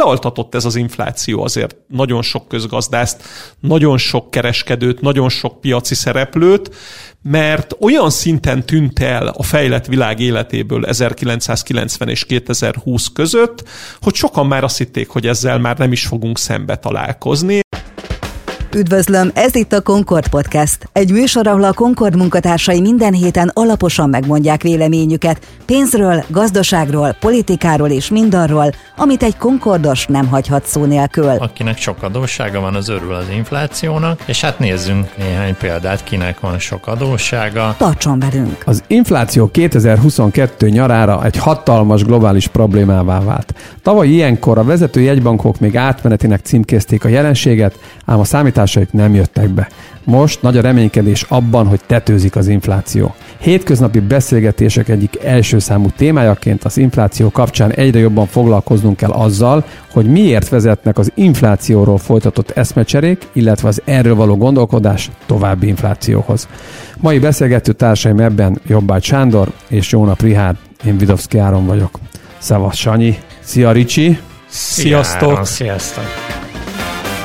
elaltatott ez az infláció azért nagyon sok közgazdászt, nagyon sok kereskedőt, nagyon sok piaci szereplőt, mert olyan szinten tűnt el a fejlett világ életéből 1990 és 2020 között, hogy sokan már azt hitték, hogy ezzel már nem is fogunk szembe találkozni. Üdvözlöm, ez itt a Concord Podcast. Egy műsor, ahol a Concord munkatársai minden héten alaposan megmondják véleményüket pénzről, gazdaságról, politikáról és mindarról, amit egy Concordos nem hagyhat szó nélkül. Akinek sok adóssága van, az örül az inflációnak, és hát nézzünk néhány példát, kinek van sok adóssága. Tartson velünk! Az infláció 2022 nyarára egy hatalmas globális problémává vált. Tavaly ilyenkor a vezető jegybankok még átmenetinek címkézték a jelenséget, ám a számítás várakozásaik nem jöttek be. Most nagy a reménykedés abban, hogy tetőzik az infláció. Hétköznapi beszélgetések egyik első számú témájaként az infláció kapcsán egyre jobban foglalkoznunk kell azzal, hogy miért vezetnek az inflációról folytatott eszmecserék, illetve az erről való gondolkodás további inflációhoz. Mai beszélgető társaim ebben Jobbágy Sándor és Jónap Rihárd, én Vidovszki Áron vagyok. Szevasz Sanyi! Szia Ricsi! Sziasztok! Sziasztok!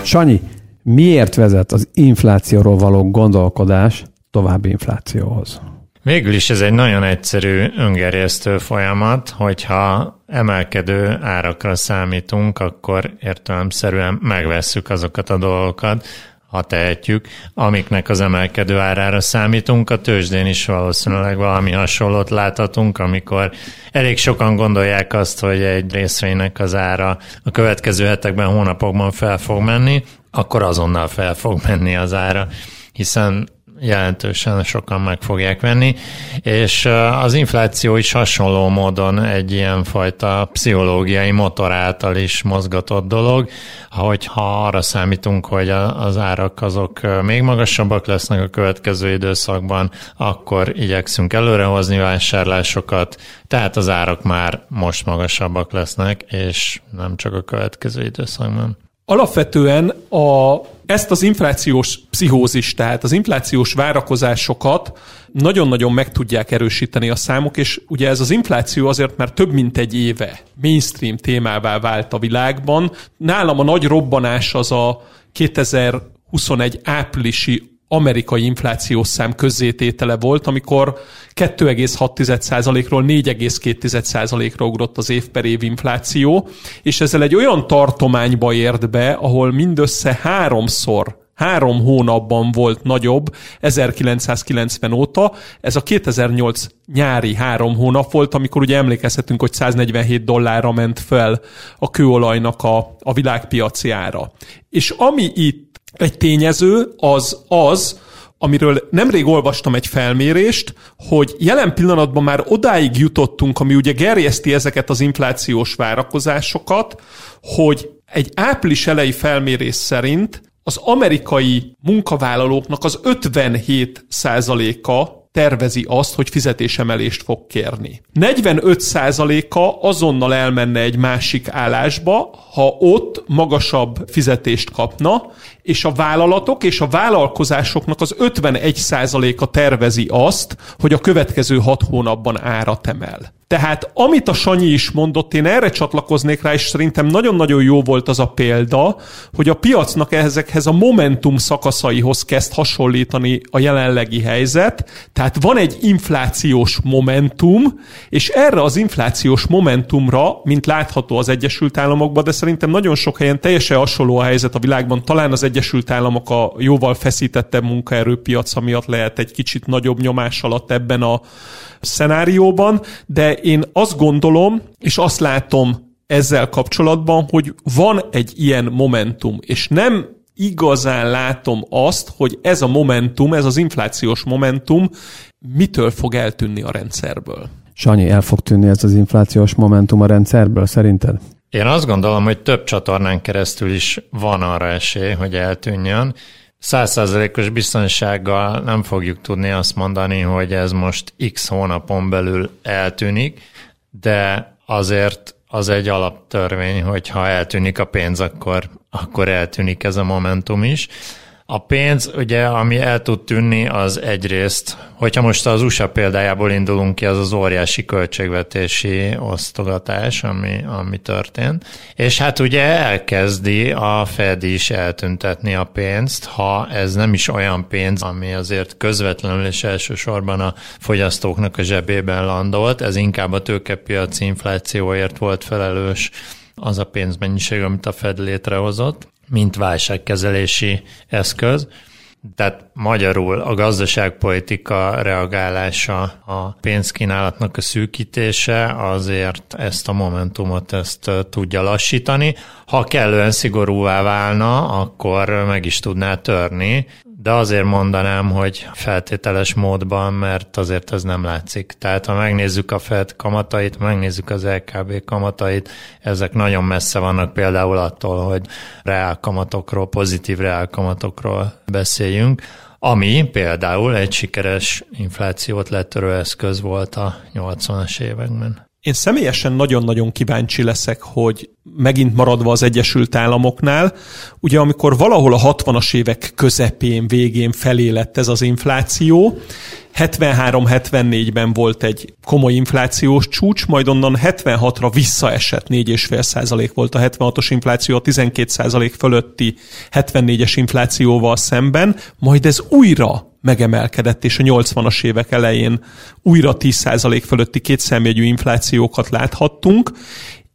Sanyi, miért vezet az inflációról való gondolkodás további inflációhoz? Végül is ez egy nagyon egyszerű öngerjesztő folyamat, hogyha emelkedő árakra számítunk, akkor értelemszerűen megvesszük azokat a dolgokat, ha tehetjük, amiknek az emelkedő árára számítunk. A tőzsdén is valószínűleg valami hasonlót láthatunk, amikor elég sokan gondolják azt, hogy egy részvénynek az ára a következő hetekben, hónapokban fel fog menni, akkor azonnal fel fog menni az ára, hiszen jelentősen sokan meg fogják venni, és az infláció is hasonló módon egy ilyen fajta pszichológiai motor által is mozgatott dolog, hogy ha arra számítunk, hogy az árak azok még magasabbak lesznek a következő időszakban, akkor igyekszünk előrehozni vásárlásokat, tehát az árak már most magasabbak lesznek, és nem csak a következő időszakban. Alapvetően a, ezt az inflációs pszichózis, tehát az inflációs várakozásokat nagyon-nagyon meg tudják erősíteni a számok, és ugye ez az infláció azért már több mint egy éve mainstream témává vált a világban. Nálam a nagy robbanás az a 2021 áprilisi amerikai inflációs szám közzététele volt, amikor 2,6%-ról 4,2%-ra ugrott az év per év infláció, és ezzel egy olyan tartományba ért be, ahol mindössze háromszor három hónapban volt nagyobb 1990 óta. Ez a 2008 nyári három hónap volt, amikor ugye emlékezhetünk, hogy 147 dollárra ment fel a kőolajnak a, a világpiaci ára. És ami itt egy tényező az az, amiről nemrég olvastam egy felmérést, hogy jelen pillanatban már odáig jutottunk, ami ugye gerjeszti ezeket az inflációs várakozásokat, hogy egy április elejé felmérés szerint az amerikai munkavállalóknak az 57 a tervezi azt, hogy fizetésemelést fog kérni. 45%-a azonnal elmenne egy másik állásba, ha ott magasabb fizetést kapna, és a vállalatok és a vállalkozásoknak az 51%-a tervezi azt, hogy a következő hat hónapban árat emel. Tehát amit a Sanyi is mondott, én erre csatlakoznék rá, és szerintem nagyon-nagyon jó volt az a példa, hogy a piacnak ezekhez a momentum szakaszaihoz kezd hasonlítani a jelenlegi helyzet. Tehát van egy inflációs momentum, és erre az inflációs momentumra, mint látható az Egyesült Államokban, de szerintem nagyon sok helyen teljesen hasonló a helyzet a világban, talán az Egyesült Államok a jóval feszítettebb munkaerőpiaca miatt lehet egy kicsit nagyobb nyomás alatt ebben a szenárióban, de én azt gondolom, és azt látom ezzel kapcsolatban, hogy van egy ilyen momentum, és nem igazán látom azt, hogy ez a momentum, ez az inflációs momentum mitől fog eltűnni a rendszerből. Sanyi, el fog tűnni ez az inflációs momentum a rendszerből, szerinted? Én azt gondolom, hogy több csatornán keresztül is van arra esély, hogy eltűnjön. Százszázalékos biztonsággal nem fogjuk tudni azt mondani, hogy ez most x hónapon belül eltűnik, de azért az egy alaptörvény, hogy ha eltűnik a pénz, akkor, akkor eltűnik ez a momentum is. A pénz, ugye, ami el tud tűnni, az egyrészt, hogyha most az USA példájából indulunk ki, az az óriási költségvetési osztogatás, ami, ami történt. És hát ugye elkezdi a Fed is eltüntetni a pénzt, ha ez nem is olyan pénz, ami azért közvetlenül és elsősorban a fogyasztóknak a zsebében landolt, ez inkább a tőkepiaci inflációért volt felelős az a pénzmennyiség, amit a Fed létrehozott mint válságkezelési eszköz. Tehát magyarul a gazdaságpolitika reagálása, a pénzkínálatnak a szűkítése azért ezt a momentumot ezt tudja lassítani. Ha kellően szigorúvá válna, akkor meg is tudná törni, de azért mondanám, hogy feltételes módban, mert azért ez nem látszik. Tehát ha megnézzük a Fed kamatait, megnézzük az LKB kamatait, ezek nagyon messze vannak például attól, hogy reál kamatokról, pozitív reál kamatokról beszéljünk, ami például egy sikeres inflációt letörő eszköz volt a 80-as években. Én személyesen nagyon-nagyon kíváncsi leszek, hogy megint maradva az Egyesült Államoknál, ugye amikor valahol a 60-as évek közepén, végén felé lett ez az infláció, 73-74-ben volt egy komoly inflációs csúcs, majd onnan 76-ra visszaesett, 4,5% volt a 76-os infláció, a 12% fölötti 74-es inflációval szemben, majd ez újra megemelkedett, és a 80-as évek elején újra 10% fölötti kétszámjegyű inflációkat láthattunk,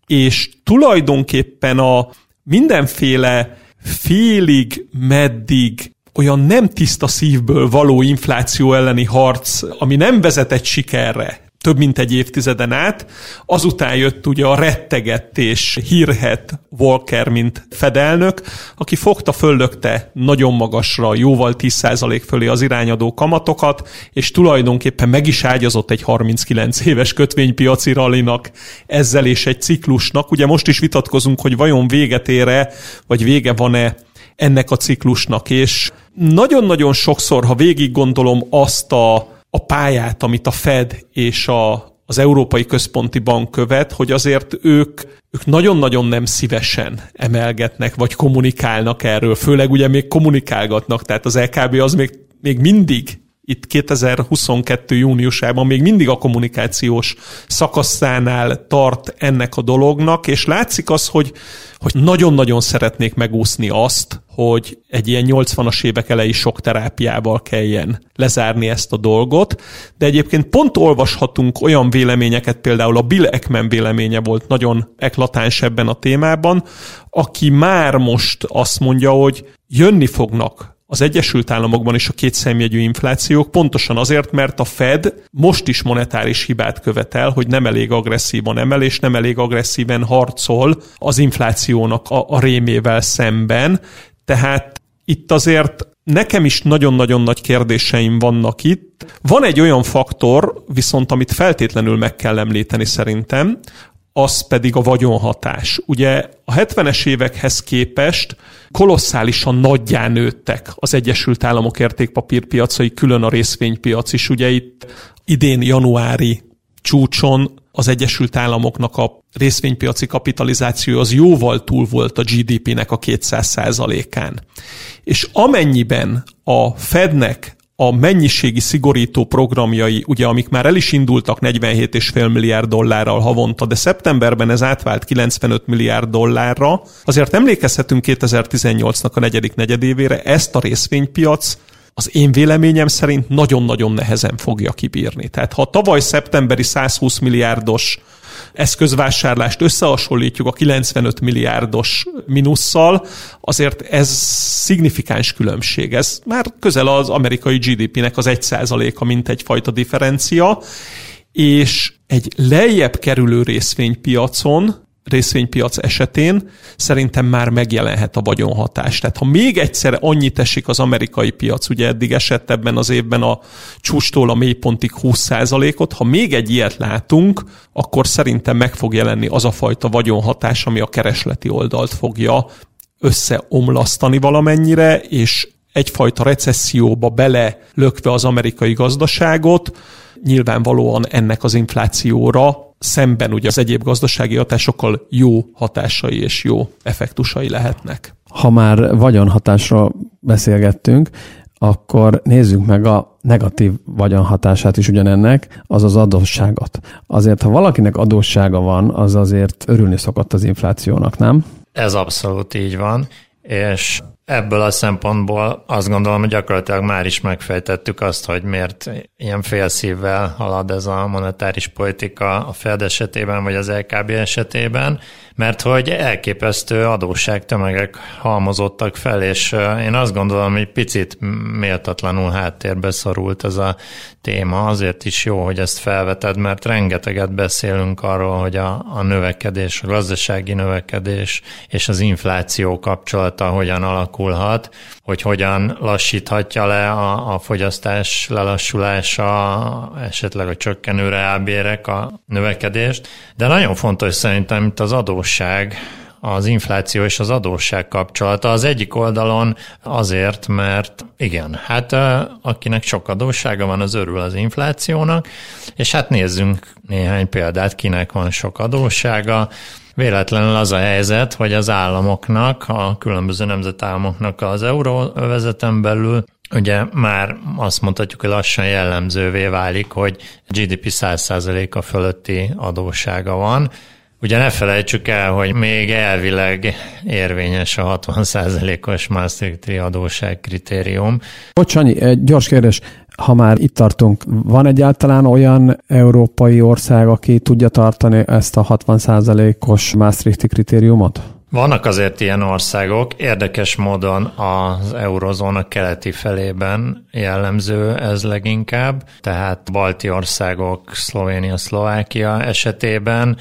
és tulajdonképpen a mindenféle félig, meddig olyan nem tiszta szívből való infláció elleni harc, ami nem vezetett sikerre, több mint egy évtizeden át. Azután jött ugye a rettegett és hírhet Walker, mint fedelnök, aki fogta, föllökte nagyon magasra, jóval 10% fölé az irányadó kamatokat, és tulajdonképpen meg is ágyazott egy 39 éves kötvénypiaci rallinak ezzel és egy ciklusnak. Ugye most is vitatkozunk, hogy vajon véget ére, vagy vége van-e ennek a ciklusnak, és nagyon-nagyon sokszor, ha végig gondolom azt a a pályát, amit a Fed és a, az Európai Központi Bank követ, hogy azért ők, ők nagyon-nagyon nem szívesen emelgetnek, vagy kommunikálnak erről, főleg ugye még kommunikálgatnak, tehát az LKB az még, még mindig itt 2022. júniusában még mindig a kommunikációs szakaszánál tart ennek a dolognak, és látszik az, hogy, hogy nagyon-nagyon szeretnék megúszni azt, hogy egy ilyen 80-as évek elejé sok terápiával kelljen lezárni ezt a dolgot, de egyébként pont olvashatunk olyan véleményeket, például a Bill Ekman véleménye volt nagyon eklatáns ebben a témában, aki már most azt mondja, hogy jönni fognak az Egyesült Államokban is a két szemjegyű inflációk, pontosan azért, mert a Fed most is monetáris hibát követel, hogy nem elég agresszívan emel, és nem elég agresszíven harcol az inflációnak a, a rémével szemben. Tehát itt azért nekem is nagyon-nagyon nagy kérdéseim vannak itt. Van egy olyan faktor, viszont amit feltétlenül meg kell említeni szerintem, az pedig a vagyonhatás. Ugye a 70-es évekhez képest kolosszálisan nagyján nőttek az Egyesült Államok értékpapírpiacai, külön a részvénypiac is. Ugye itt idén januári csúcson az Egyesült Államoknak a részvénypiaci kapitalizáció az jóval túl volt a GDP-nek a 200 án És amennyiben a Fednek a mennyiségi szigorító programjai, ugye amik már el is indultak 47,5 milliárd dollárral havonta, de szeptemberben ez átvált 95 milliárd dollárra, azért emlékezhetünk 2018-nak a negyedik negyedévére, ezt a részvénypiac az én véleményem szerint nagyon-nagyon nehezen fogja kibírni. Tehát ha a tavaly szeptemberi 120 milliárdos eszközvásárlást összehasonlítjuk a 95 milliárdos minusszal, azért ez szignifikáns különbség. Ez már közel az amerikai GDP-nek az 1%-a, mint egyfajta differencia, és egy lejjebb kerülő részvénypiacon részvénypiac esetén szerintem már megjelenhet a vagyonhatás. Tehát ha még egyszer annyit esik az amerikai piac, ugye eddig esett ebben az évben a csústól a mélypontig 20%-ot, ha még egy ilyet látunk, akkor szerintem meg fog jelenni az a fajta vagyonhatás, ami a keresleti oldalt fogja összeomlasztani valamennyire, és egyfajta recesszióba bele lökve az amerikai gazdaságot, nyilvánvalóan ennek az inflációra szemben ugye az egyéb gazdasági hatásokkal jó hatásai és jó effektusai lehetnek. Ha már vagyonhatásról beszélgettünk, akkor nézzük meg a negatív vagyonhatását is ugyanennek, az az adósságot. Azért, ha valakinek adóssága van, az azért örülni szokott az inflációnak, nem? Ez abszolút így van, és Ebből a szempontból azt gondolom, hogy gyakorlatilag már is megfejtettük azt, hogy miért ilyen félszívvel halad ez a monetáris politika a Fed esetében, vagy az LKB esetében, mert hogy elképesztő adósságtömegek halmozottak fel, és én azt gondolom, hogy picit méltatlanul háttérbe szorult ez a téma. Azért is jó, hogy ezt felveted, mert rengeteget beszélünk arról, hogy a, a növekedés, a gazdasági növekedés és az infláció kapcsolata hogyan alakulhat, hogy hogyan lassíthatja le a, a fogyasztás lelassulása, esetleg a csökkenő reálbérek a növekedést. De nagyon fontos szerintem itt az adósság, az infláció és az adósság kapcsolata. Az egyik oldalon azért, mert igen, hát akinek sok adóssága van, az örül az inflációnak, és hát nézzünk néhány példát, kinek van sok adóssága. Véletlenül az a helyzet, hogy az államoknak, a különböző nemzetállamoknak az euróvezeten belül ugye már azt mondhatjuk, hogy lassan jellemzővé válik, hogy GDP 100%-a fölötti adóssága van. Ugye ne felejtsük el, hogy még elvileg érvényes a 60%-os Maastrichti adóság kritérium. Bocsányi, egy gyors kérdés. Ha már itt tartunk, van egyáltalán olyan európai ország, aki tudja tartani ezt a 60%-os Maastrichti kritériumot? Vannak azért ilyen országok, érdekes módon az eurozóna keleti felében jellemző ez leginkább, tehát balti országok, Szlovénia, Szlovákia esetében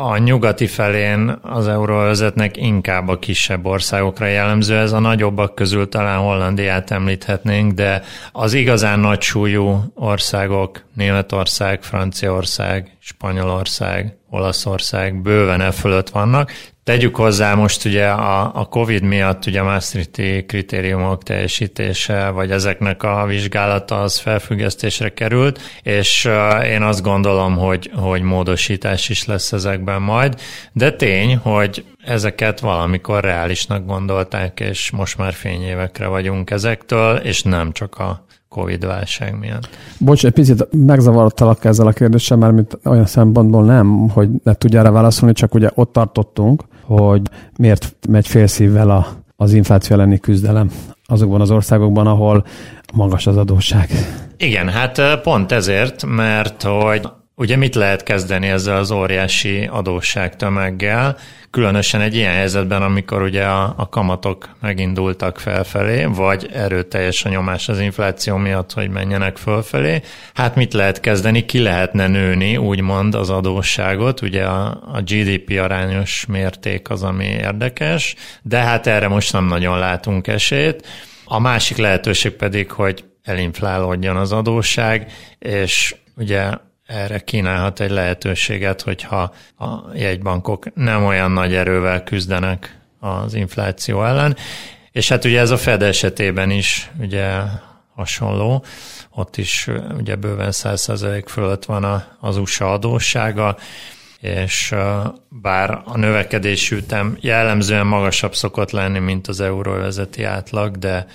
a nyugati felén az euróvezetnek inkább a kisebb országokra jellemző, ez a nagyobbak közül talán Hollandiát említhetnénk, de az igazán nagy súlyú országok, Németország, Franciaország, Spanyolország, Olaszország bőven e fölött vannak, Tegyük hozzá most ugye a, a COVID miatt ugye a Maastrichti kritériumok teljesítése, vagy ezeknek a vizsgálata az felfüggesztésre került, és én azt gondolom, hogy, hogy módosítás is lesz ezekben majd, de tény, hogy ezeket valamikor reálisnak gondolták, és most már fényévekre vagyunk ezektől, és nem csak a Covid-válság miatt. Bocs, egy picit megzavarodtalak ezzel a kérdéssel, mert mint olyan szempontból nem, hogy ne tudja erre válaszolni, csak ugye ott tartottunk, hogy miért megy félszívvel a, az infláció elleni küzdelem azokban az országokban, ahol magas az adósság. Igen, hát pont ezért, mert hogy Ugye mit lehet kezdeni ezzel az óriási adósságtömeggel, különösen egy ilyen helyzetben, amikor ugye a, a kamatok megindultak felfelé, vagy erőteljes a nyomás az infláció miatt, hogy menjenek fölfelé. Hát mit lehet kezdeni? Ki lehetne nőni, úgymond az adósságot, ugye a, a GDP arányos mérték az, ami érdekes, de hát erre most nem nagyon látunk esélyt. A másik lehetőség pedig, hogy elinflálódjon az adósság, és ugye erre kínálhat egy lehetőséget, hogyha a jegybankok nem olyan nagy erővel küzdenek az infláció ellen. És hát ugye ez a Fed esetében is ugye hasonló, ott is ugye bőven 100% fölött van az USA adóssága, és bár a növekedési ütem jellemzően magasabb szokott lenni, mint az euróvezeti átlag, de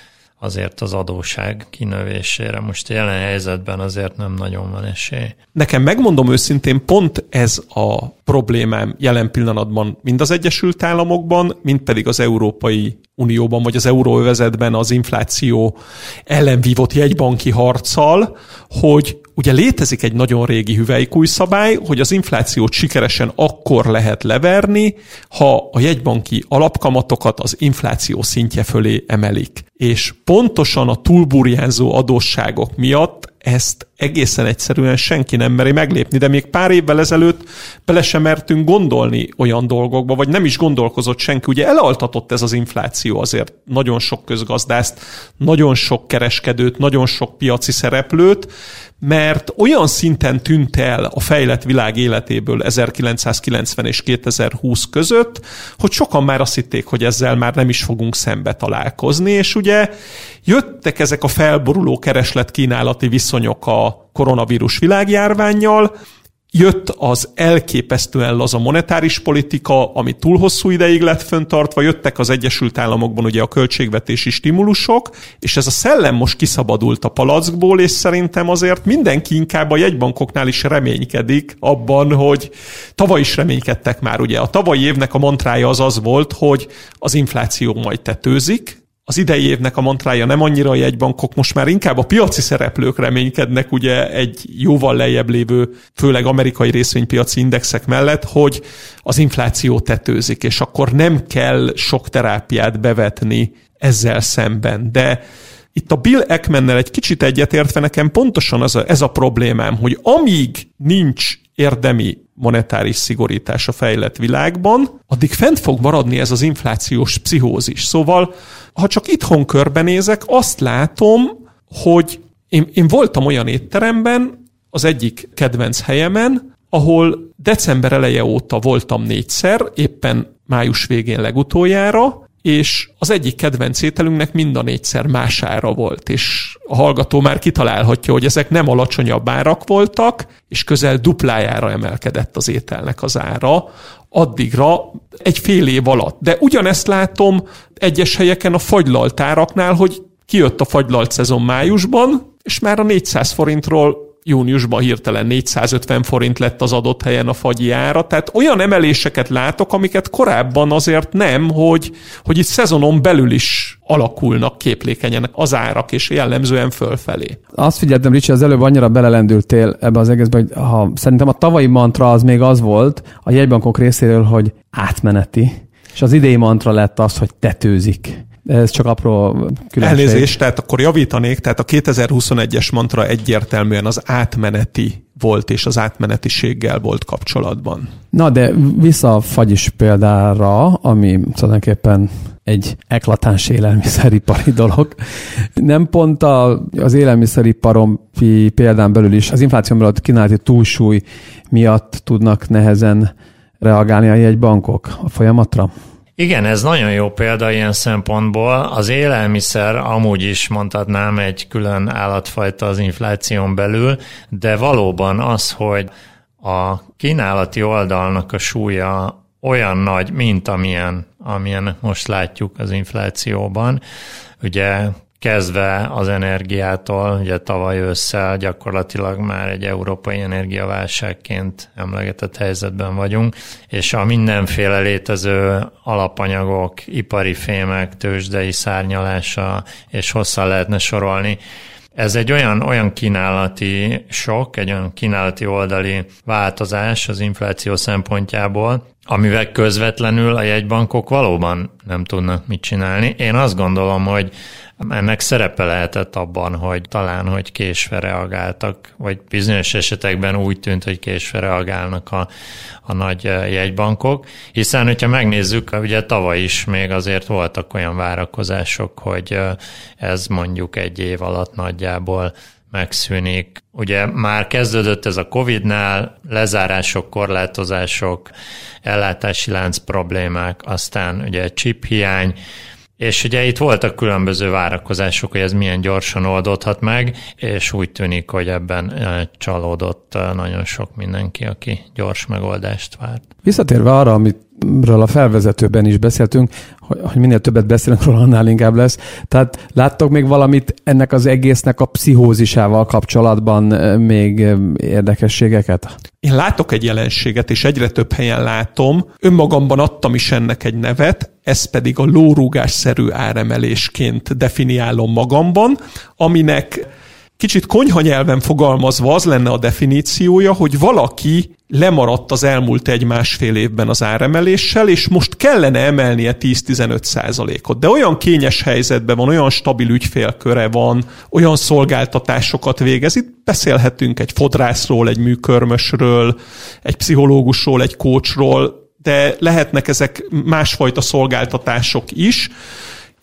azért az adóság kinövésére. Most jelen helyzetben azért nem nagyon van esély. Nekem megmondom őszintén, pont ez a problémám jelen pillanatban mind az Egyesült Államokban, mind pedig az Európai Unióban, vagy az euróövezetben az infláció ellen vívott jegybanki harccal, hogy ugye létezik egy nagyon régi hüvelykúj szabály, hogy az inflációt sikeresen akkor lehet leverni, ha a jegybanki alapkamatokat az infláció szintje fölé emelik. És pontosan a túlburjánzó adósságok miatt ezt egészen egyszerűen senki nem meri meglépni, de még pár évvel ezelőtt bele sem mertünk gondolni olyan dolgokba, vagy nem is gondolkozott senki. Ugye elaltatott ez az infláció azért nagyon sok közgazdászt, nagyon sok kereskedőt, nagyon sok piaci szereplőt, mert olyan szinten tűnt el a fejlett világ életéből 1990 és 2020 között, hogy sokan már azt hitték, hogy ezzel már nem is fogunk szembe találkozni, és ugye jöttek ezek a felboruló kereslet-kínálati viszonyok a koronavírus világjárványjal, jött az elképesztően laza monetáris politika, ami túl hosszú ideig lett föntartva, jöttek az Egyesült Államokban ugye a költségvetési stimulusok, és ez a szellem most kiszabadult a palackból, és szerintem azért mindenki inkább a jegybankoknál is reménykedik abban, hogy tavaly is reménykedtek már, ugye. A tavalyi évnek a mantrája az az volt, hogy az infláció majd tetőzik, az idei évnek a mantrája nem annyira a jegybankok, most már inkább a piaci szereplők reménykednek ugye egy jóval lejjebb lévő, főleg amerikai részvénypiaci indexek mellett, hogy az infláció tetőzik, és akkor nem kell sok terápiát bevetni ezzel szemben. De itt a Bill Ekmannel egy kicsit egyetértve nekem pontosan az a, ez a problémám, hogy amíg nincs érdemi monetáris szigorítás a fejlett világban, addig fent fog maradni ez az inflációs pszichózis. Szóval, ha csak itthon körbenézek, azt látom, hogy én, én voltam olyan étteremben, az egyik kedvenc helyemen, ahol december eleje óta voltam négyszer, éppen május végén legutoljára, és az egyik kedvenc ételünknek mind a négyszer más ára volt, és a hallgató már kitalálhatja, hogy ezek nem alacsonyabb árak voltak, és közel duplájára emelkedett az ételnek az ára, addigra egy fél év alatt. De ugyanezt látom egyes helyeken a fagylaltáraknál, hogy kijött a fagylalt szezon májusban, és már a 400 forintról júniusban hirtelen 450 forint lett az adott helyen a fagyi ára, tehát olyan emeléseket látok, amiket korábban azért nem, hogy, hogy itt szezonon belül is alakulnak képlékenyen az árak, és jellemzően fölfelé. Azt figyeltem, Ricsi, az előbb annyira belelendültél ebbe az egészbe, hogy ha, szerintem a tavalyi mantra az még az volt a jegybankok részéről, hogy átmeneti, és az idei mantra lett az, hogy tetőzik. Ez csak apró különbség. Elnézést, tehát akkor javítanék, tehát a 2021-es mantra egyértelműen az átmeneti volt, és az átmenetiséggel volt kapcsolatban. Na, de vissza a fagyis példára, ami tulajdonképpen egy eklatáns élelmiszeripari dolog. Nem pont a, az élelmiszeriparon példán belül is az infláció miatt kínálati túlsúly miatt tudnak nehezen reagálni a jegybankok a folyamatra? Igen, ez nagyon jó példa ilyen szempontból. Az élelmiszer amúgy is mondhatnám egy külön állatfajta az infláción belül, de valóban az, hogy a kínálati oldalnak a súlya olyan nagy, mint amilyen, amilyen most látjuk az inflációban. Ugye kezdve az energiától, ugye tavaly ősszel gyakorlatilag már egy európai energiaválságként emlegetett helyzetben vagyunk, és a mindenféle létező alapanyagok, ipari fémek, tőzsdei szárnyalása, és hosszan lehetne sorolni, ez egy olyan, olyan kínálati sok, egy olyan kínálati oldali változás az infláció szempontjából, amivel közvetlenül a jegybankok valóban nem tudnak mit csinálni. Én azt gondolom, hogy ennek szerepe lehetett abban, hogy talán, hogy késve reagáltak, vagy bizonyos esetekben úgy tűnt, hogy késve reagálnak a, a nagy jegybankok, hiszen, hogyha megnézzük, ugye tavaly is még azért voltak olyan várakozások, hogy ez mondjuk egy év alatt nagyjából megszűnik. Ugye már kezdődött ez a Covid-nál, lezárások, korlátozások, ellátási lánc problémák, aztán ugye chip hiány, és ugye itt voltak különböző várakozások, hogy ez milyen gyorsan oldódhat meg, és úgy tűnik, hogy ebben csalódott nagyon sok mindenki, aki gyors megoldást várt. Visszatérve arra, amiről a felvezetőben is beszéltünk, hogy, minél többet beszélünk róla, annál inkább lesz. Tehát láttok még valamit ennek az egésznek a pszichózisával kapcsolatban még érdekességeket? Én látok egy jelenséget, és egyre több helyen látom. Önmagamban adtam is ennek egy nevet, ez pedig a lórúgásszerű áremelésként definiálom magamban, aminek kicsit konyha nyelven fogalmazva az lenne a definíciója, hogy valaki lemaradt az elmúlt egy-másfél évben az áremeléssel, és most kellene emelnie 10-15 százalékot. De olyan kényes helyzetben van, olyan stabil ügyfélköre van, olyan szolgáltatásokat végez. Itt beszélhetünk egy fodrászról, egy műkörmösről, egy pszichológusról, egy kócsról, de lehetnek ezek másfajta szolgáltatások is,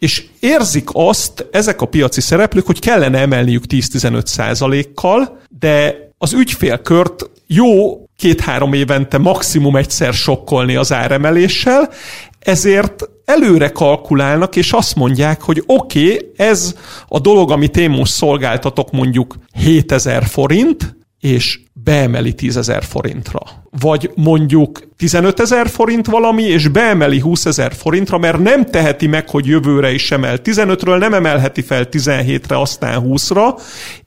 és érzik azt ezek a piaci szereplők, hogy kellene emelniük 10-15 százalékkal, de az ügyfélkört jó két-három évente maximum egyszer sokkolni az áremeléssel, ezért előre kalkulálnak, és azt mondják, hogy oké, okay, ez a dolog, amit én most szolgáltatok mondjuk 7000 forint, és beemeli 10 ezer forintra. Vagy mondjuk 15 ezer forint valami, és beemeli 20 ezer forintra, mert nem teheti meg, hogy jövőre is emel 15-ről, nem emelheti fel 17-re, aztán 20-ra,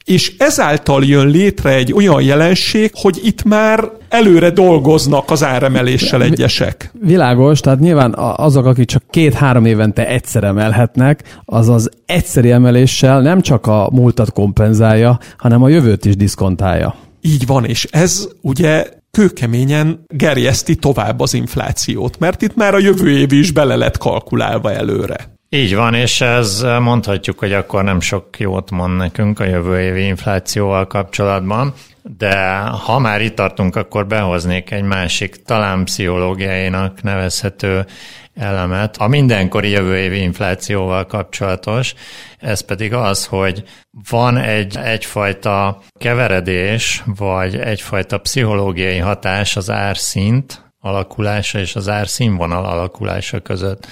és ezáltal jön létre egy olyan jelenség, hogy itt már előre dolgoznak az áremeléssel egyesek. Világos, tehát nyilván azok, akik csak két-három évente egyszer emelhetnek, az az egyszeri emeléssel nem csak a múltat kompenzálja, hanem a jövőt is diszkontálja. Így van, és ez ugye kőkeményen gerjeszti tovább az inflációt, mert itt már a jövő év is bele lett kalkulálva előre. Így van, és ez mondhatjuk, hogy akkor nem sok jót mond nekünk a jövő évi inflációval kapcsolatban, de ha már itt tartunk, akkor behoznék egy másik, talán pszichológiainak nevezhető elemet, a mindenkori jövő évi inflációval kapcsolatos, ez pedig az, hogy van egy, egyfajta keveredés, vagy egyfajta pszichológiai hatás az árszint alakulása és az árszínvonal alakulása között.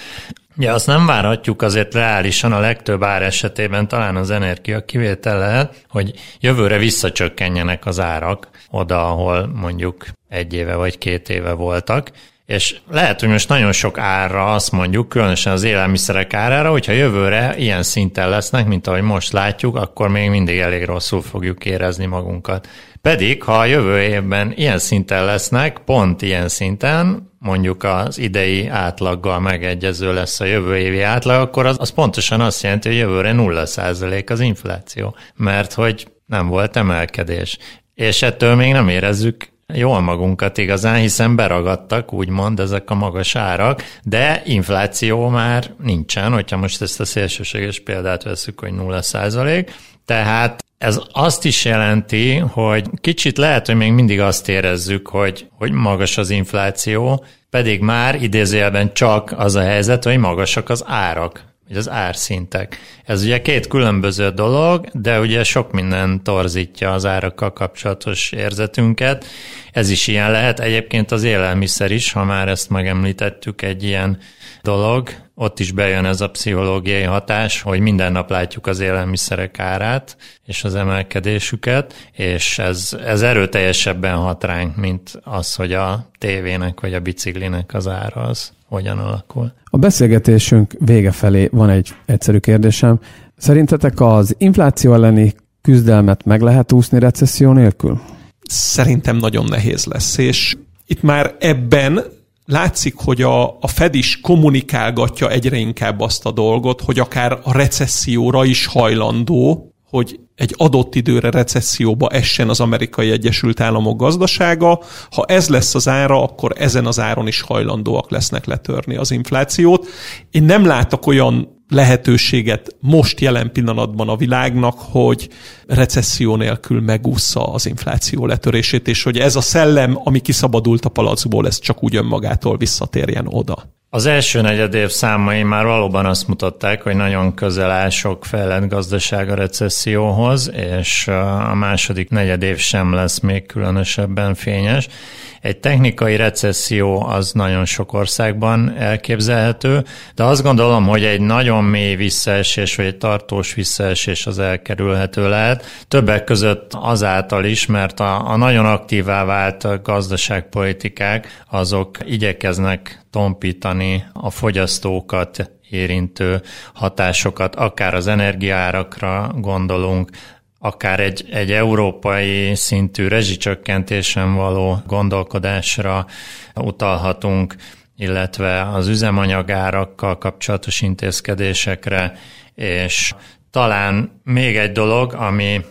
Ja, azt nem várhatjuk azért reálisan a legtöbb ár esetében, talán az energia kivétel lehet, hogy jövőre visszacsökkenjenek az árak oda, ahol mondjuk egy éve vagy két éve voltak, és lehet, hogy most nagyon sok árra azt mondjuk, különösen az élelmiszerek árára, hogyha jövőre ilyen szinten lesznek, mint ahogy most látjuk, akkor még mindig elég rosszul fogjuk érezni magunkat. Pedig, ha a jövő évben ilyen szinten lesznek, pont ilyen szinten, mondjuk az idei átlaggal megegyező lesz a jövő évi átlag, akkor az, az pontosan azt jelenti, hogy jövőre 0% az infláció, mert hogy nem volt emelkedés. És ettől még nem érezzük jól magunkat igazán, hiszen beragadtak, úgymond ezek a magas árak, de infláció már nincsen, hogyha most ezt a szélsőséges példát veszük, hogy 0 százalék, tehát ez azt is jelenti, hogy kicsit lehet, hogy még mindig azt érezzük, hogy, hogy magas az infláció, pedig már idézőjelben csak az a helyzet, hogy magasak az árak vagy az árszintek. Ez ugye két különböző dolog, de ugye sok minden torzítja az árakkal kapcsolatos érzetünket. Ez is ilyen lehet. Egyébként az élelmiszer is, ha már ezt megemlítettük, egy ilyen dolog. Ott is bejön ez a pszichológiai hatás, hogy minden nap látjuk az élelmiszerek árát és az emelkedésüket, és ez, ez erőteljesebben hat ránk, mint az, hogy a tévének vagy a biciklinek az ára az hogyan alakul. A beszélgetésünk vége felé van egy egyszerű kérdésem. Szerintetek az infláció elleni küzdelmet meg lehet úszni recesszió nélkül? Szerintem nagyon nehéz lesz, és itt már ebben látszik, hogy a, a Fed is kommunikálgatja egyre inkább azt a dolgot, hogy akár a recesszióra is hajlandó, hogy egy adott időre recesszióba essen az amerikai Egyesült Államok gazdasága. Ha ez lesz az ára, akkor ezen az áron is hajlandóak lesznek letörni az inflációt. Én nem látok olyan lehetőséget most jelen pillanatban a világnak, hogy recesszió nélkül megúszza az infláció letörését, és hogy ez a szellem, ami kiszabadult a palacból, ez csak úgy önmagától visszatérjen oda. Az első negyed év számai már valóban azt mutatták, hogy nagyon közel áll sok fejlett gazdaság a recesszióhoz, és a második negyed év sem lesz még különösebben fényes. Egy technikai recesszió az nagyon sok országban elképzelhető, de azt gondolom, hogy egy nagyon mély visszaesés, vagy egy tartós visszaesés az elkerülhető lehet. Többek között azáltal is, mert a, a nagyon aktívá vált gazdaságpolitikák azok igyekeznek tompítani a fogyasztókat érintő hatásokat, akár az energiárakra gondolunk, akár egy, egy európai szintű rezsicsökkentésen való gondolkodásra utalhatunk, illetve az üzemanyagárakkal kapcsolatos intézkedésekre, és talán még egy dolog, ami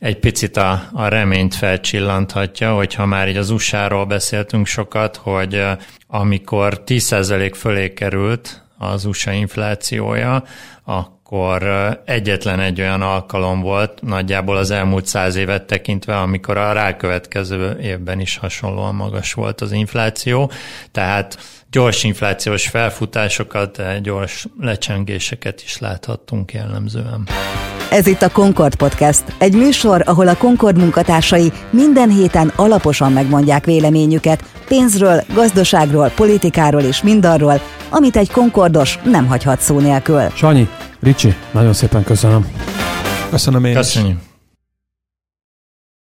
egy picit a, a reményt felcsillanthatja, hogyha már így az USA-ról beszéltünk sokat, hogy amikor 10% fölé került az USA inflációja, akkor egyetlen egy olyan alkalom volt, nagyjából az elmúlt száz évet tekintve, amikor a rákövetkező évben is hasonlóan magas volt az infláció. Tehát gyors inflációs felfutásokat, gyors lecsengéseket is láthattunk jellemzően. Ez itt a Concord Podcast, egy műsor, ahol a Concord munkatársai minden héten alaposan megmondják véleményüket pénzről, gazdaságról, politikáról és mindarról, amit egy Concordos nem hagyhat szó nélkül. Sanyi, Ricsi, nagyon szépen köszönöm. Köszönöm én Köszönjük.